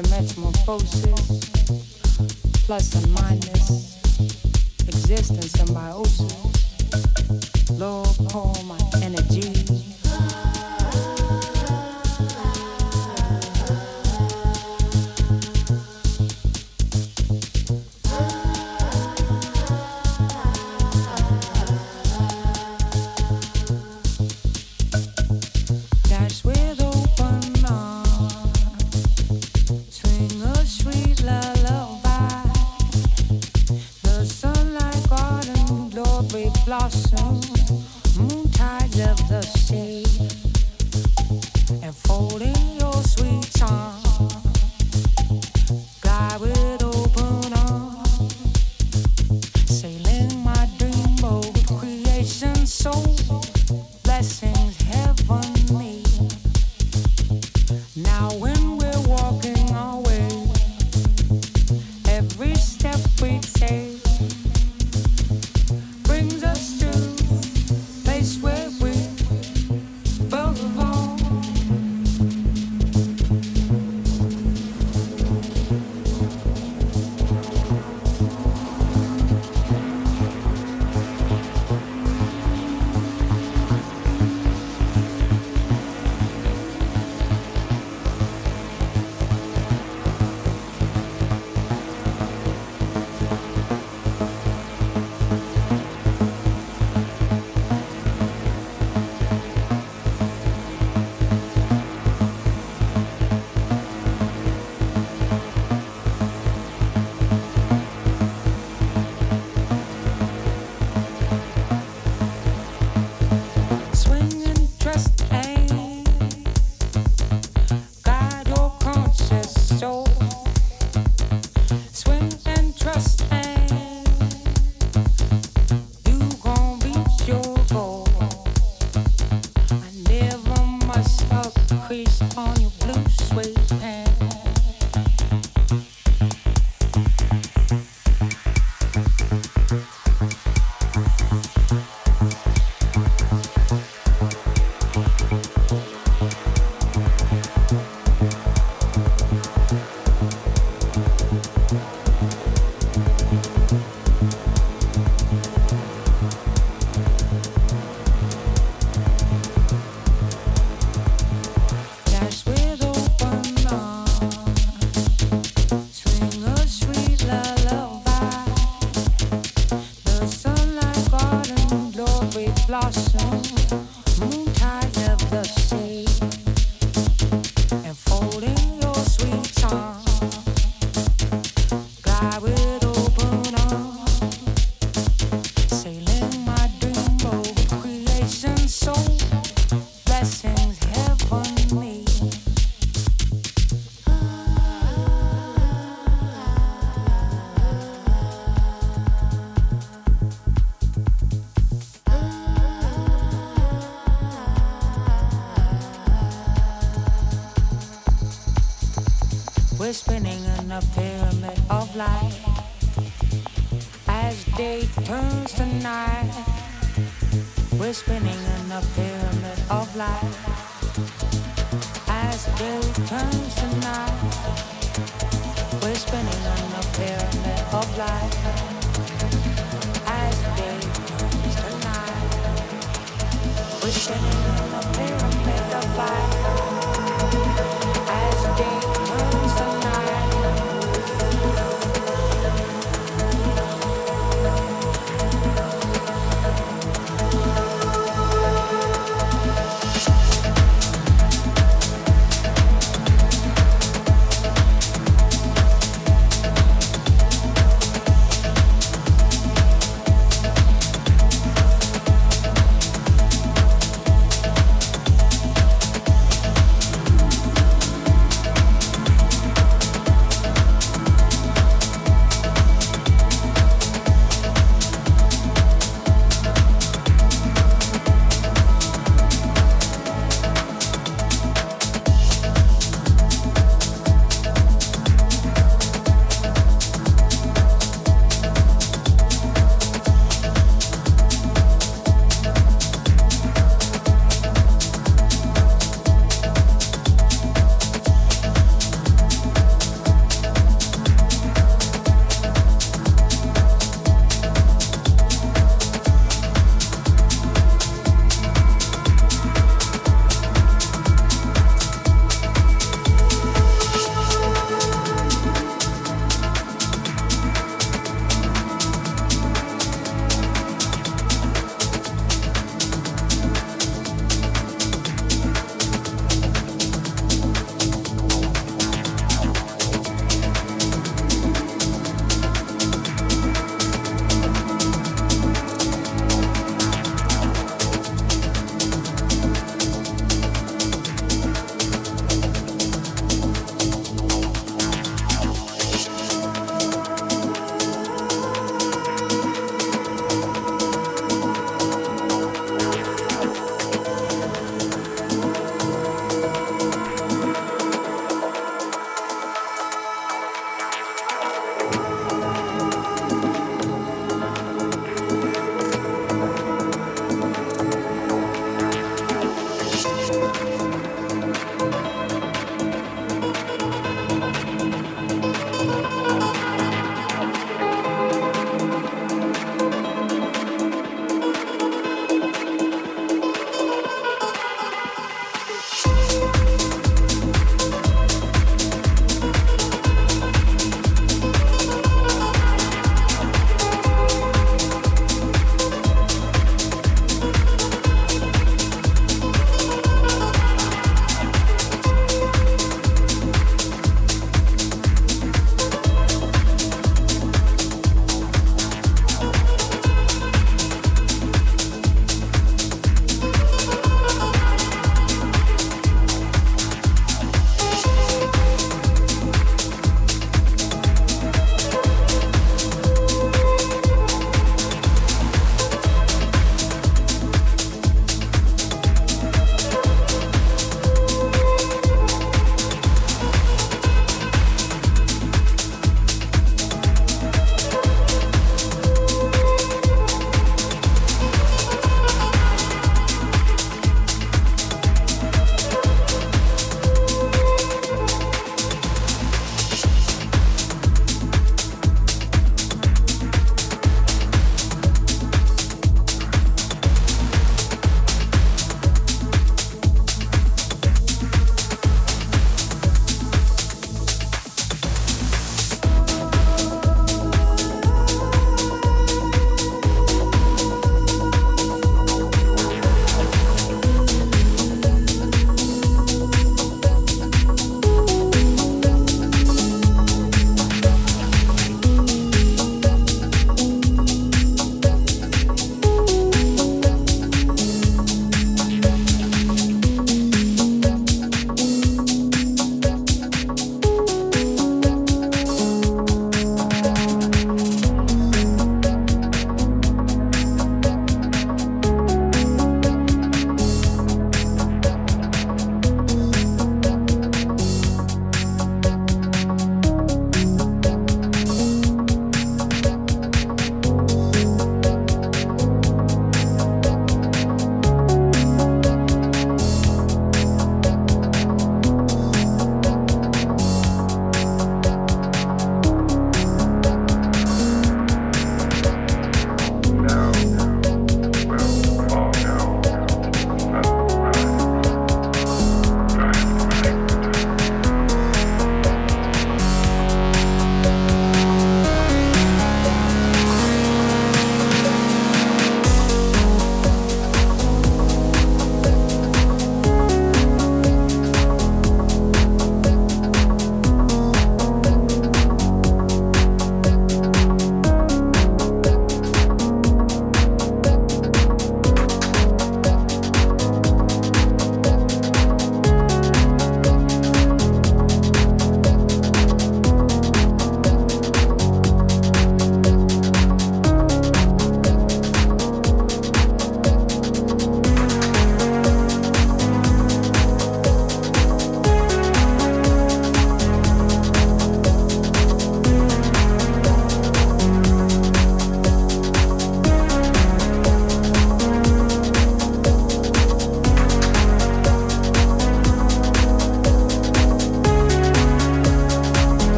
a metamorphosis, plus and